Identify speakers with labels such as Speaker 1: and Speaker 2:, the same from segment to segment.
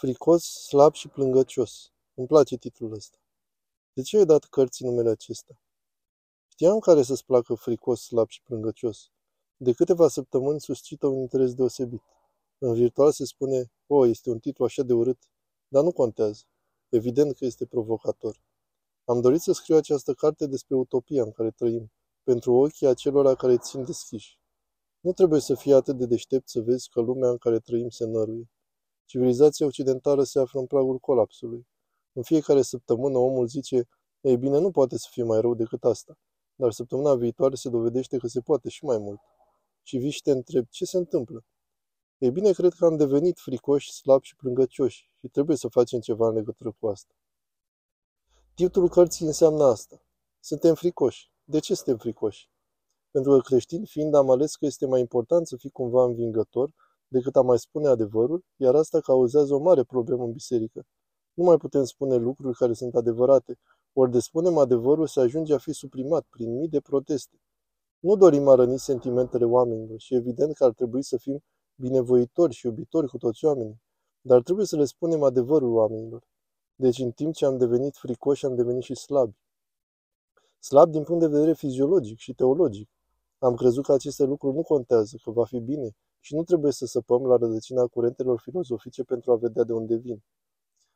Speaker 1: Fricos, slab și plângăcios. Îmi place titlul ăsta. De ce ai dat cărții numele acesta? Știam care să-ți placă fricos, slab și plângăcios. De câteva săptămâni suscită un interes deosebit. În virtual se spune, o, oh, este un titlu așa de urât, dar nu contează. Evident că este provocator. Am dorit să scriu această carte despre utopia în care trăim, pentru ochii acelora care țin deschiși. Nu trebuie să fii atât de deștept să vezi că lumea în care trăim se năruie. Civilizația occidentală se află în pragul colapsului. În fiecare săptămână omul zice, ei bine, nu poate să fie mai rău decât asta. Dar săptămâna viitoare se dovedește că se poate și mai mult. Și vii și te întreb, ce se întâmplă? Ei bine, cred că am devenit fricoși, slabi și plângăcioși și trebuie să facem ceva în legătură cu asta. Titlul cărții înseamnă asta. Suntem fricoși. De ce suntem fricoși? Pentru că creștin fiind am ales că este mai important să fii cumva învingător decât a mai spune adevărul, iar asta cauzează o mare problemă în biserică. Nu mai putem spune lucruri care sunt adevărate, ori de spunem adevărul se ajunge a fi suprimat prin mii de proteste. Nu dorim a răni sentimentele oamenilor și evident că ar trebui să fim binevoitori și iubitori cu toți oamenii, dar trebuie să le spunem adevărul oamenilor. Deci în timp ce am devenit fricoși, am devenit și slabi. Slab din punct de vedere fiziologic și teologic. Am crezut că aceste lucruri nu contează, că va fi bine și nu trebuie să săpăm la rădăcina curentelor filozofice pentru a vedea de unde vin.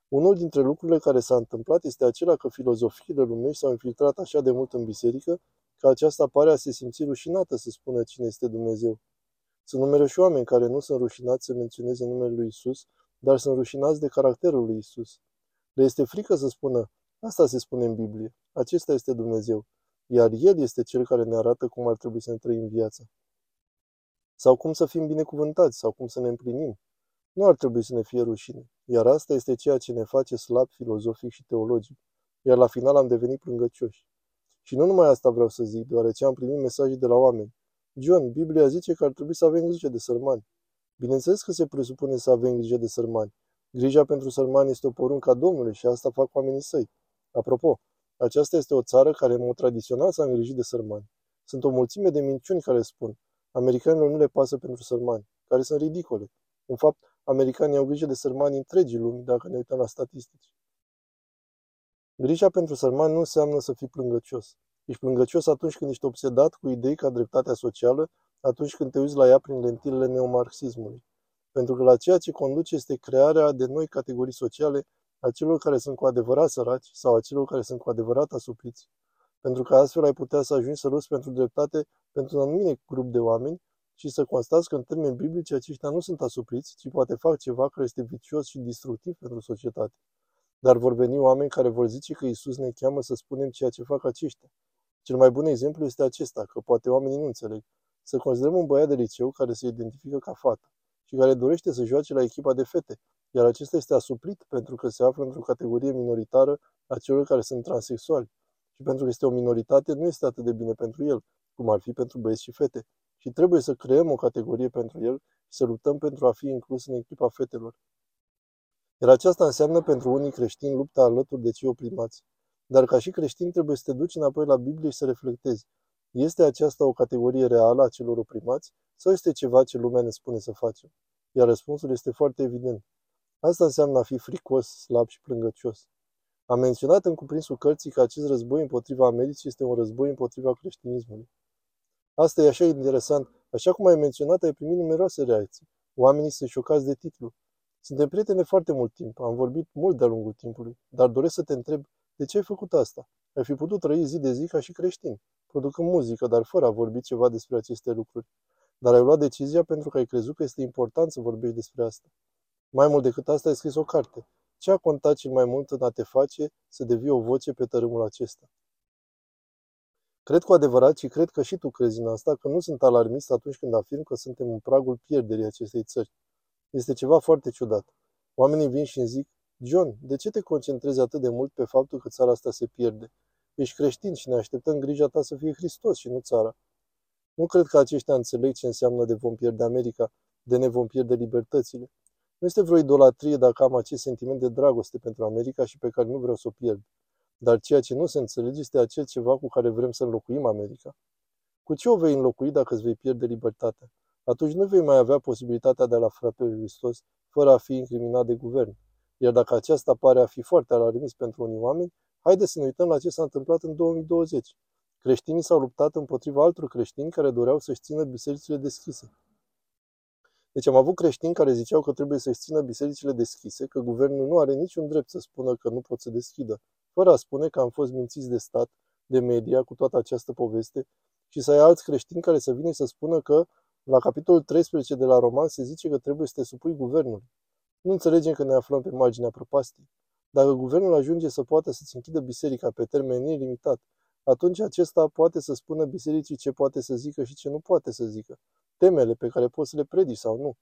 Speaker 1: Unul dintre lucrurile care s-a întâmplat este acela că filozofiile lumești s-au infiltrat așa de mult în biserică că aceasta pare a se simți rușinată să spună cine este Dumnezeu. Sunt numeroși oameni care nu sunt rușinați să menționeze numele lui Isus, dar sunt rușinați de caracterul lui Isus. Le este frică să spună, asta se spune în Biblie, acesta este Dumnezeu, iar El este Cel care ne arată cum ar trebui să ne trăim viața. Sau cum să fim binecuvântați, sau cum să ne împlinim. Nu ar trebui să ne fie rușine, iar asta este ceea ce ne face slab filozofic și teologic, iar la final am devenit plângăcioși. Și nu numai asta vreau să zic, deoarece am primit mesaje de la oameni. John, Biblia zice că ar trebui să avem grijă de sărmani. Bineînțeles că se presupune să avem grijă de sărmani. Grija pentru sărmani este o poruncă a Domnului și asta fac oamenii săi. Apropo, aceasta este o țară care în mod tradițional s-a îngrijit de sărmani. Sunt o mulțime de minciuni care spun americanilor nu le pasă pentru sărmani, care sunt ridicole. În fapt, americanii au grijă de sărmani întregii lumi dacă ne uităm la statistici. Grija pentru sărmani nu înseamnă să fii plângăcios. Ești plângăcios atunci când ești obsedat cu idei ca dreptatea socială, atunci când te uiți la ea prin lentilele neomarxismului. Pentru că la ceea ce conduce este crearea de noi categorii sociale a celor care sunt cu adevărat săraci sau a celor care sunt cu adevărat asupriți. Pentru că astfel ai putea să ajungi să lupți pentru dreptate pentru un anumit grup de oameni și să constați că în termeni biblici aceștia nu sunt asupriți, ci poate fac ceva care este vicios și destructiv pentru societate. Dar vor veni oameni care vor zice că Isus ne cheamă să spunem ceea ce fac aceștia. Cel mai bun exemplu este acesta, că poate oamenii nu înțeleg. Să considerăm un băiat de liceu care se identifică ca fată și care dorește să joace la echipa de fete, iar acesta este asuprit pentru că se află într-o categorie minoritară a celor care sunt transexuali. Și pentru că este o minoritate, nu este atât de bine pentru el, cum ar fi pentru băieți și fete. Și trebuie să creăm o categorie pentru el și să luptăm pentru a fi inclus în echipa fetelor. Iar aceasta înseamnă pentru unii creștini lupta alături de cei oprimați. Dar ca și creștin trebuie să te duci înapoi la Biblie și să reflectezi. Este aceasta o categorie reală a celor oprimați sau este ceva ce lumea ne spune să facem? Iar răspunsul este foarte evident. Asta înseamnă a fi fricos, slab și plângăcios. Am menționat în cuprinsul cărții că acest război împotriva Americii este un război împotriva creștinismului. Asta e așa interesant. Așa cum ai menționat, ai primit numeroase reacții. Oamenii sunt șocați de titlu. Suntem prieteni de foarte mult timp, am vorbit mult de-a lungul timpului, dar doresc să te întreb, de ce ai făcut asta? Ai fi putut trăi zi de zi ca și creștin, producând muzică, dar fără a vorbi ceva despre aceste lucruri. Dar ai luat decizia pentru că ai crezut că este important să vorbești despre asta. Mai mult decât asta, ai scris o carte. Ce a contat cel mai mult în a te face să devii o voce pe tărâmul acesta? Cred cu adevărat și cred că și tu crezi în asta, că nu sunt alarmist atunci când afirm că suntem în pragul pierderii acestei țări. Este ceva foarte ciudat. Oamenii vin și îmi zic, John, de ce te concentrezi atât de mult pe faptul că țara asta se pierde? Ești creștin și ne așteptăm grija ta să fie Hristos și nu țara. Nu cred că aceștia înțeleg ce înseamnă de vom pierde America, de ne vom pierde libertățile. Nu este vreo idolatrie dacă am acest sentiment de dragoste pentru America și pe care nu vreau să o pierd. Dar ceea ce nu se înțelege este acel ceva cu care vrem să înlocuim America. Cu ce o vei înlocui dacă îți vei pierde libertatea? Atunci nu vei mai avea posibilitatea de a-L afla pe Hristos fără a fi incriminat de guvern. Iar dacă aceasta pare a fi foarte alarmist pentru unii oameni, haideți să ne uităm la ce s-a întâmplat în 2020. Creștinii s-au luptat împotriva altor creștini care doreau să-și țină bisericile deschise. Deci am avut creștini care ziceau că trebuie să-și țină bisericile deschise, că guvernul nu are niciun drept să spună că nu pot să deschidă, fără a spune că am fost mințiți de stat, de media, cu toată această poveste, și să ai alți creștini care să vină și să spună că la capitolul 13 de la Roman se zice că trebuie să te supui guvernului. Nu înțelegem că ne aflăm pe marginea prăpastii. Dacă guvernul ajunge să poată să-ți închidă biserica pe termen nelimitat, atunci acesta poate să spună bisericii ce poate să zică și ce nu poate să zică, temele pe care poți să le predici sau nu.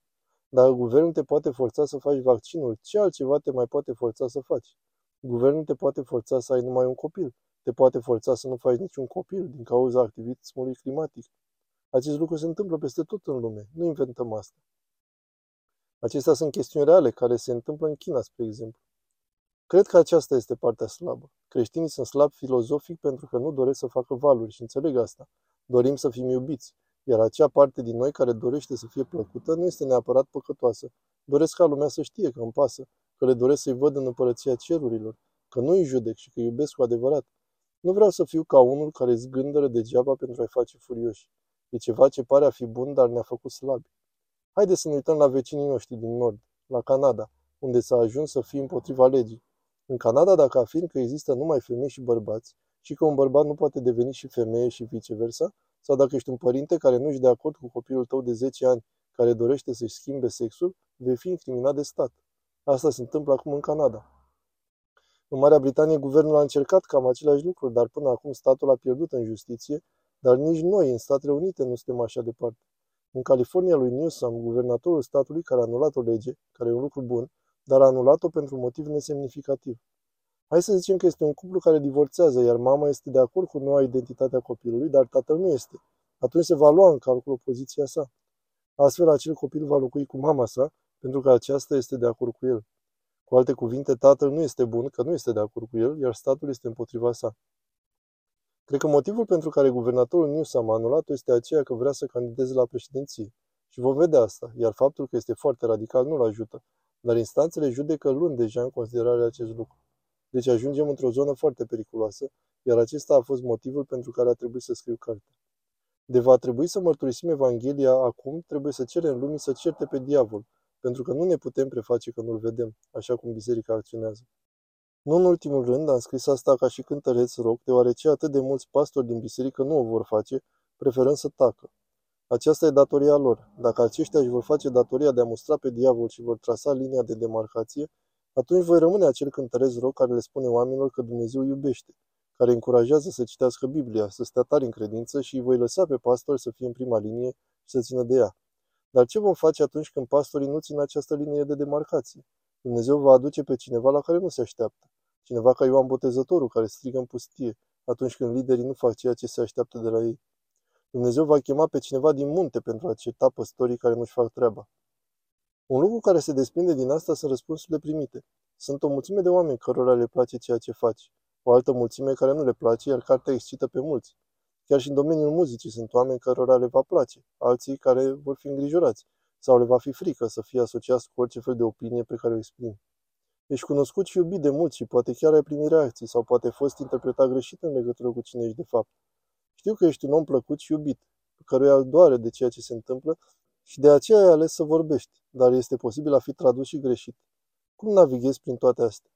Speaker 1: Dacă guvernul te poate forța să faci vaccinul, ce altceva te mai poate forța să faci? Guvernul te poate forța să ai numai un copil, te poate forța să nu faci niciun copil din cauza activismului climatic. Acest lucru se întâmplă peste tot în lume, nu inventăm asta. Acestea sunt chestiuni reale care se întâmplă în China, spre exemplu. Cred că aceasta este partea slabă. Creștinii sunt slabi filozofic pentru că nu doresc să facă valuri și înțeleg asta. Dorim să fim iubiți, iar acea parte din noi care dorește să fie plăcută nu este neapărat păcătoasă. Doresc ca lumea să știe că îmi pasă, că le doresc să-i văd în împărăția cerurilor, că nu îi judec și că iubesc cu adevărat. Nu vreau să fiu ca unul care zgândără degeaba pentru a-i face furioși. E ceva ce pare a fi bun, dar ne-a făcut slabi. Haideți să ne uităm la vecinii noștri din nord, la Canada, unde s-a ajuns să fie împotriva legii. În Canada, dacă afirm că există numai femei și bărbați și că un bărbat nu poate deveni și femeie și viceversa, sau dacă ești un părinte care nu ești de acord cu copilul tău de 10 ani care dorește să-și schimbe sexul, vei fi incriminat de stat. Asta se întâmplă acum în Canada. În Marea Britanie, guvernul a încercat cam același lucru, dar până acum statul a pierdut în justiție, dar nici noi, în Statele Unite, nu suntem așa departe. În California lui Newsom, guvernatorul statului care a anulat o lege, care e un lucru bun, dar a anulat-o pentru un motiv nesemnificativ. Hai să zicem că este un cuplu care divorțează, iar mama este de acord cu noua identitate a copilului, dar tatăl nu este. Atunci se va lua în calcul poziția sa. Astfel, acel copil va locui cu mama sa, pentru că aceasta este de acord cu el. Cu alte cuvinte, tatăl nu este bun, că nu este de acord cu el, iar statul este împotriva sa. Cred că motivul pentru care guvernatorul Newsom a anulat-o este aceea că vrea să candideze la președinție. Și vom vedea asta, iar faptul că este foarte radical nu-l ajută. Dar instanțele judecă luni deja în considerare acest lucru. Deci ajungem într-o zonă foarte periculoasă, iar acesta a fost motivul pentru care a trebuit să scriu cartea. De va trebui să mărturisim Evanghelia acum, trebuie să cerem lumii să certe pe diavol, pentru că nu ne putem preface că nu-l vedem, așa cum biserica acționează. Nu în ultimul rând, am scris asta ca și cântăreț rog, deoarece atât de mulți pastori din biserică nu o vor face, preferând să tacă. Aceasta e datoria lor. Dacă aceștia își vor face datoria de a mustra pe diavol și vor trasa linia de demarcație, atunci voi rămâne acel cântăreț rog care le spune oamenilor că Dumnezeu iubește, care încurajează să citească Biblia, să stea tari în credință și îi voi lăsa pe pastori să fie în prima linie și să țină de ea. Dar ce vom face atunci când pastorii nu țin această linie de demarcație? Dumnezeu va aduce pe cineva la care nu se așteaptă. Cineva ca Ioan Botezătorul, care strigă în pustie, atunci când liderii nu fac ceea ce se așteaptă de la ei. Dumnezeu va chema pe cineva din munte pentru a certa păstorii care nu-și fac treaba. Un lucru care se desprinde din asta sunt răspunsurile primite. Sunt o mulțime de oameni cărora le place ceea ce faci, o altă mulțime care nu le place, iar cartea excită pe mulți. Chiar și în domeniul muzicii sunt oameni cărora le va place, alții care vor fi îngrijorați sau le va fi frică să fie asociați cu orice fel de opinie pe care o exprim. Ești cunoscut și iubit de mulți și poate chiar ai primit reacții sau poate ai fost interpretat greșit în legătură cu cine ești de fapt. Știu că ești un om plăcut și iubit, pe căruia îl doare de ceea ce se întâmplă și de aceea ai ales să vorbești, dar este posibil a fi tradus și greșit. Cum navighezi prin toate astea?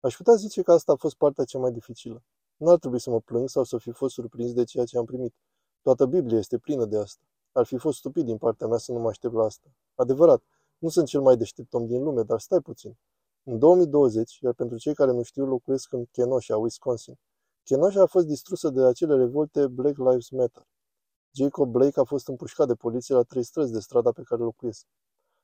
Speaker 1: Aș putea zice că asta a fost partea cea mai dificilă. Nu ar trebui să mă plâng sau să fi fost surprins de ceea ce am primit. Toată Biblia este plină de asta. Ar fi fost stupid din partea mea să nu mă aștept la asta. Adevărat, nu sunt cel mai deștept om din lume, dar stai puțin. În 2020, iar pentru cei care nu știu, locuiesc în Kenosha, Wisconsin. Kenosha a fost distrusă de acele revolte Black Lives Matter. Jacob Blake a fost împușcat de poliție la trei străzi de strada pe care locuiesc.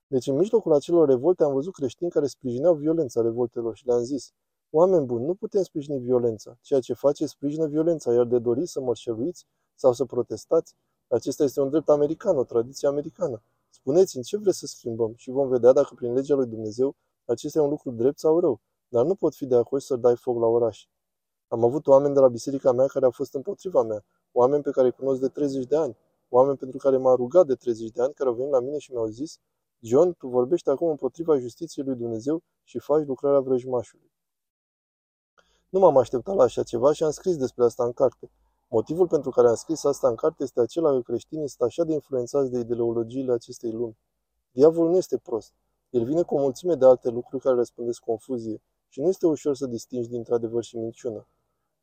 Speaker 1: Deci în mijlocul acelor revolte am văzut creștini care sprijineau violența revoltelor și le-am zis, oameni buni, nu putem sprijini violența. Ceea ce face sprijină violența, iar de doriți să mărșăluiți sau să protestați, acesta este un drept american, o tradiție americană. Spuneți-mi ce vreți să schimbăm și vom vedea dacă prin legea lui Dumnezeu acesta e un lucru drept sau rău, dar nu pot fi de acord să dai foc la oraș. Am avut oameni de la biserica mea care au fost împotriva mea, oameni pe care îi cunosc de 30 de ani, oameni pentru care m-a rugat de 30 de ani, care au venit la mine și mi-au zis, John, tu vorbești acum împotriva justiției lui Dumnezeu și faci lucrarea vrăjmașului. Nu m-am așteptat la așa ceva și am scris despre asta în carte. Motivul pentru care am scris asta în carte este acela că creștinii sunt așa de influențați de ideologiile acestei lumi. Diavolul nu este prost. El vine cu o mulțime de alte lucruri care răspândesc confuzie și nu este ușor să distingi dintre adevăr și minciună.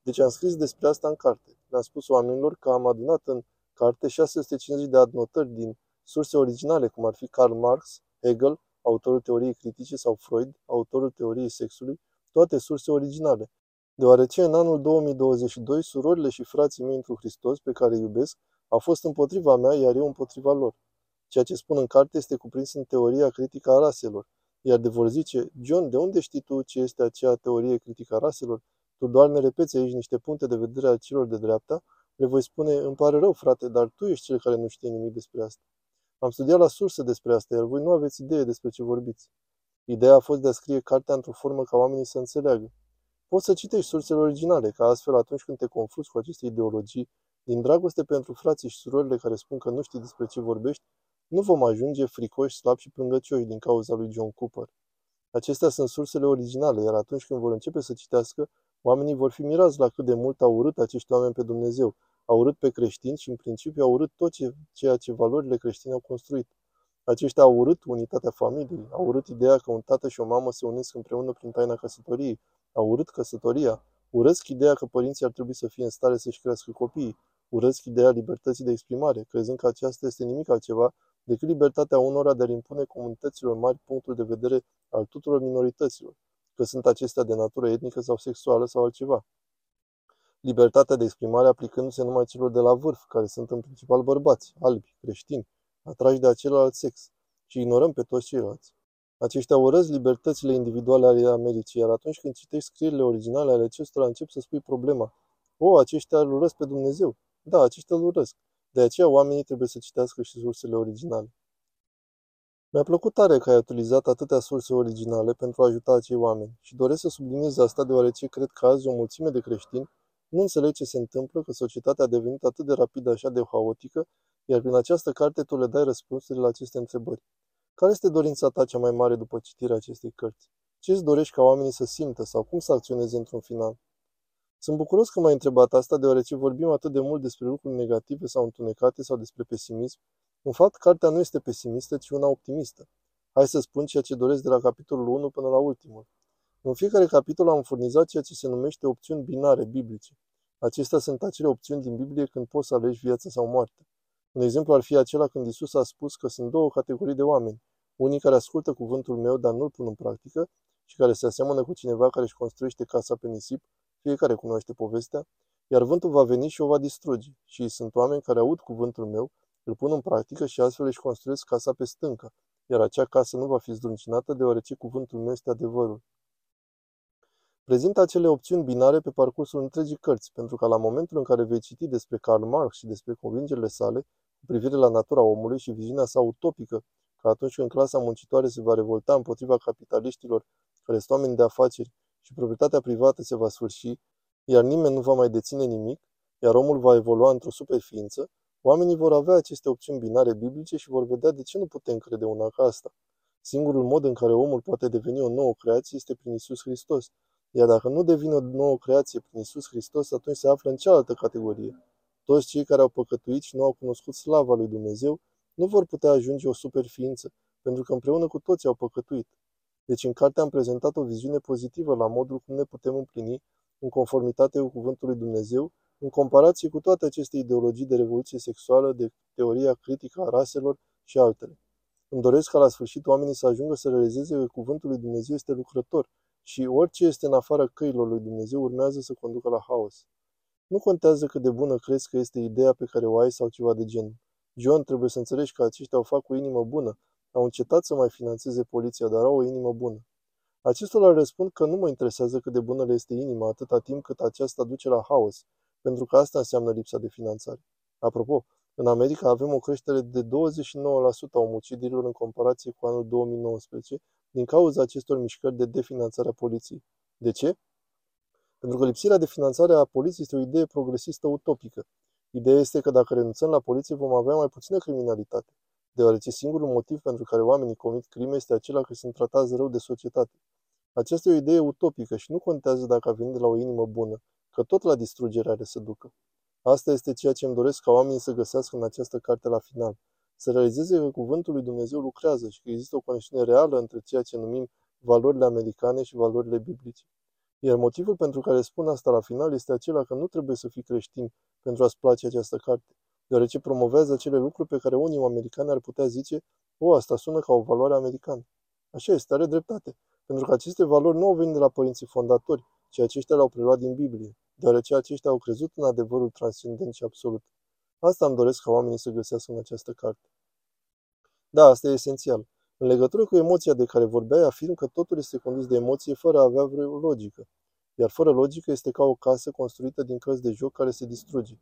Speaker 1: Deci am scris despre asta în carte. Le-am spus oamenilor că am adunat în carte 650 de adnotări din surse originale, cum ar fi Karl Marx, Hegel, autorul teoriei critice, sau Freud, autorul teoriei sexului, toate surse originale. Deoarece în anul 2022 surorile și frații mei într Hristos, pe care îi iubesc, au fost împotriva mea, iar eu împotriva lor. Ceea ce spun în carte este cuprins în teoria critică a raselor. Iar de vor zice, John, de unde știi tu ce este acea teorie critică a raselor? Tu doar ne repeți aici niște puncte de vedere al celor de dreapta, le voi spune, îmi pare rău, frate, dar tu ești cel care nu știe nimic despre asta. Am studiat la surse despre asta, iar voi nu aveți idee despre ce vorbiți. Ideea a fost de a scrie cartea într-o formă ca oamenii să înțeleagă. Poți să citești sursele originale, ca astfel atunci când te confrunți cu aceste ideologii, din dragoste pentru frații și surorile care spun că nu știi despre ce vorbești, nu vom ajunge fricoși, slabi și plângăcioși din cauza lui John Cooper. Acestea sunt sursele originale, iar atunci când vor începe să citească, oamenii vor fi mirați la cât de mult au urât acești oameni pe Dumnezeu, au urât pe creștini și în principiu au urât tot ce, ceea ce valorile creștine au construit. Aceștia au urât unitatea familiei, au urât ideea că un tată și o mamă se unesc împreună prin taina căsătoriei, au urât căsătoria, urăsc ideea că părinții ar trebui să fie în stare să-și crească copiii, urăsc ideea libertății de exprimare, crezând că aceasta este nimic altceva decât libertatea unora de a impune comunităților mari punctul de vedere al tuturor minorităților, că sunt acestea de natură etnică sau sexuală sau altceva. Libertatea de exprimare aplicându-se numai celor de la vârf, care sunt în principal bărbați, albi, creștini, atrași de același sex, și ignorăm pe toți ceilalți. Aceștia urăsc libertățile individuale ale Americii, iar atunci când citești scrierile originale ale acestora, încep să spui problema. O, aceștia îl urăsc pe Dumnezeu. Da, aceștia îl urăsc. De aceea oamenii trebuie să citească și sursele originale. Mi-a plăcut tare că ai utilizat atâtea surse originale pentru a ajuta acei oameni și doresc să subliniez asta deoarece cred că azi o mulțime de creștini nu înțeleg ce se întâmplă, că societatea a devenit atât de rapidă, așa de haotică, iar prin această carte tu le dai răspunsurile la aceste întrebări. Care este dorința ta cea mai mare după citirea acestei cărți? Ce îți dorești ca oamenii să simtă sau cum să acționeze într-un final? Sunt bucuros că m-ai întrebat asta, deoarece vorbim atât de mult despre lucruri negative sau întunecate sau despre pesimism. În fapt, cartea nu este pesimistă, ci una optimistă. Hai să spun ceea ce doresc de la capitolul 1 până la ultimul. În fiecare capitol am furnizat ceea ce se numește opțiuni binare biblice. Acestea sunt acele opțiuni din Biblie când poți să alegi viața sau moarte. Un exemplu ar fi acela când Isus a spus că sunt două categorii de oameni. Unii care ascultă cuvântul meu, dar nu-l pun în practică, și care se aseamănă cu cineva care își construiește casa pe nisip, fiecare cunoaște povestea, iar vântul va veni și o va distruge. Și sunt oameni care aud cuvântul meu, îl pun în practică și astfel își construiesc casa pe stâncă, iar acea casă nu va fi zdruncinată deoarece cuvântul meu este adevărul. Prezintă acele opțiuni binare pe parcursul întregii cărți, pentru că la momentul în care vei citi despre Karl Marx și despre convingerile sale cu privire la natura omului și viziunea sa utopică, că atunci când clasa muncitoare se va revolta împotriva capitaliștilor care sunt oameni de afaceri și proprietatea privată se va sfârși, iar nimeni nu va mai deține nimic, iar omul va evolua într-o superființă, oamenii vor avea aceste opțiuni binare biblice și vor vedea de ce nu putem crede una ca asta. Singurul mod în care omul poate deveni o nouă creație este prin Isus Hristos, iar dacă nu devine o nouă creație prin Isus Hristos, atunci se află în cealaltă categorie. Toți cei care au păcătuit și nu au cunoscut slava lui Dumnezeu nu vor putea ajunge o superființă, pentru că împreună cu toți au păcătuit. Deci în carte am prezentat o viziune pozitivă la modul cum ne putem împlini în conformitate cu cuvântul lui Dumnezeu, în comparație cu toate aceste ideologii de revoluție sexuală, de teoria critică a raselor și altele. Îmi doresc ca la sfârșit oamenii să ajungă să realizeze că cuvântul lui Dumnezeu este lucrător și orice este în afara căilor lui Dumnezeu urmează să conducă la haos. Nu contează cât de bună crezi că este ideea pe care o ai sau ceva de genul. John, trebuie să înțelegi că aceștia o fac cu inimă bună. Au încetat să mai financeze poliția, dar au o inimă bună. Acestora răspund că nu mă interesează cât de bună le este inima atâta timp cât aceasta duce la haos, pentru că asta înseamnă lipsa de finanțare. Apropo, în America avem o creștere de 29% a omucidirilor în comparație cu anul 2019 din cauza acestor mișcări de definanțare a poliției. De ce? Pentru că lipsirea de finanțare a poliției este o idee progresistă utopică. Ideea este că dacă renunțăm la poliție vom avea mai puțină criminalitate. deoarece singurul motiv pentru care oamenii comit crime este acela că sunt tratați rău de societate. Aceasta e o idee utopică și nu contează dacă a venit de la o inimă bună, că tot la distrugere are să ducă. Asta este ceea ce îmi doresc ca oamenii să găsească în această carte la final. Să realizeze că cuvântul lui Dumnezeu lucrează și că există o conexiune reală între ceea ce numim valorile americane și valorile biblice. Iar motivul pentru care spun asta la final este acela că nu trebuie să fii creștin pentru a-ți place această carte, deoarece promovează acele lucruri pe care unii americani ar putea zice, o, asta sună ca o valoare americană. Așa este, are dreptate, pentru că aceste valori nu au venit de la părinții fondatori, ci aceștia le-au preluat din Biblie, deoarece aceștia au crezut în adevărul transcendent și absolut. Asta îmi doresc ca oamenii să găsească în această carte. Da, asta e esențial. În legătură cu emoția de care vorbeai, afirm că totul este condus de emoție fără a avea vreo logică. Iar fără logică este ca o casă construită din cărți de joc care se distruge.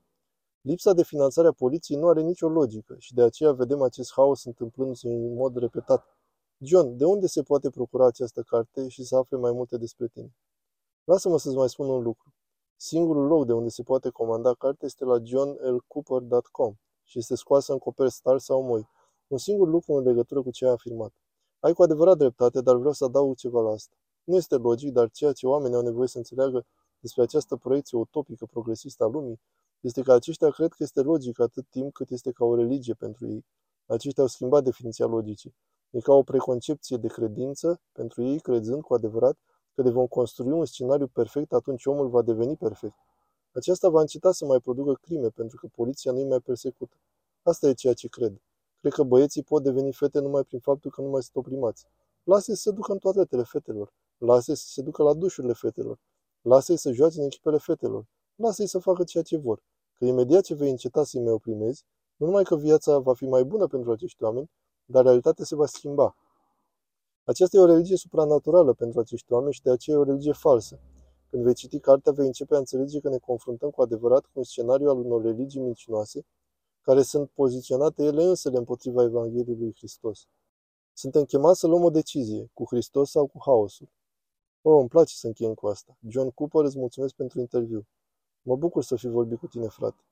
Speaker 1: Lipsa de finanțare a poliției nu are nicio logică și de aceea vedem acest haos întâmplându-se în mod repetat. John, de unde se poate procura această carte și să afle mai multe despre tine? Lasă-mă să-ți mai spun un lucru. Singurul loc de unde se poate comanda cartea este la johnlcooper.com și este scoasă în coper star sau moi. Un singur lucru în legătură cu ce ai afirmat. Ai cu adevărat dreptate, dar vreau să adaug ceva la asta. Nu este logic, dar ceea ce oamenii au nevoie să înțeleagă despre această proiecție utopică progresistă a lumii este că aceștia cred că este logic atât timp cât este ca o religie pentru ei. Aceștia au schimbat definiția logicii. E ca o preconcepție de credință pentru ei, crezând cu adevărat că de vom construi un scenariu perfect, atunci omul va deveni perfect. Aceasta va înceta să mai producă crime, pentru că poliția nu-i mai persecută. Asta e ceea ce cred. Cred că băieții pot deveni fete numai prin faptul că nu mai sunt oprimați. Lasă-i să se ducă în toaletele fetelor. Lasă-i să se ducă la dușurile fetelor. Lasă-i să joace în echipele fetelor. Lasă-i să facă ceea ce vor. Că imediat ce vei înceta să-i mai oprimezi, nu numai că viața va fi mai bună pentru acești oameni, dar realitatea se va schimba. Aceasta e o religie supranaturală pentru acești oameni și de aceea e o religie falsă. Când vei citi cartea, vei începe a înțelege că ne confruntăm cu adevărat cu un scenariu al unor religii mincinoase, care sunt poziționate ele însele împotriva Evangheliei lui Hristos. Suntem chemați să luăm o decizie, cu Hristos sau cu haosul. Oh, îmi place să încheiem cu asta. John Cooper, îți mulțumesc pentru interviu. Mă bucur să fi vorbit cu tine, frate.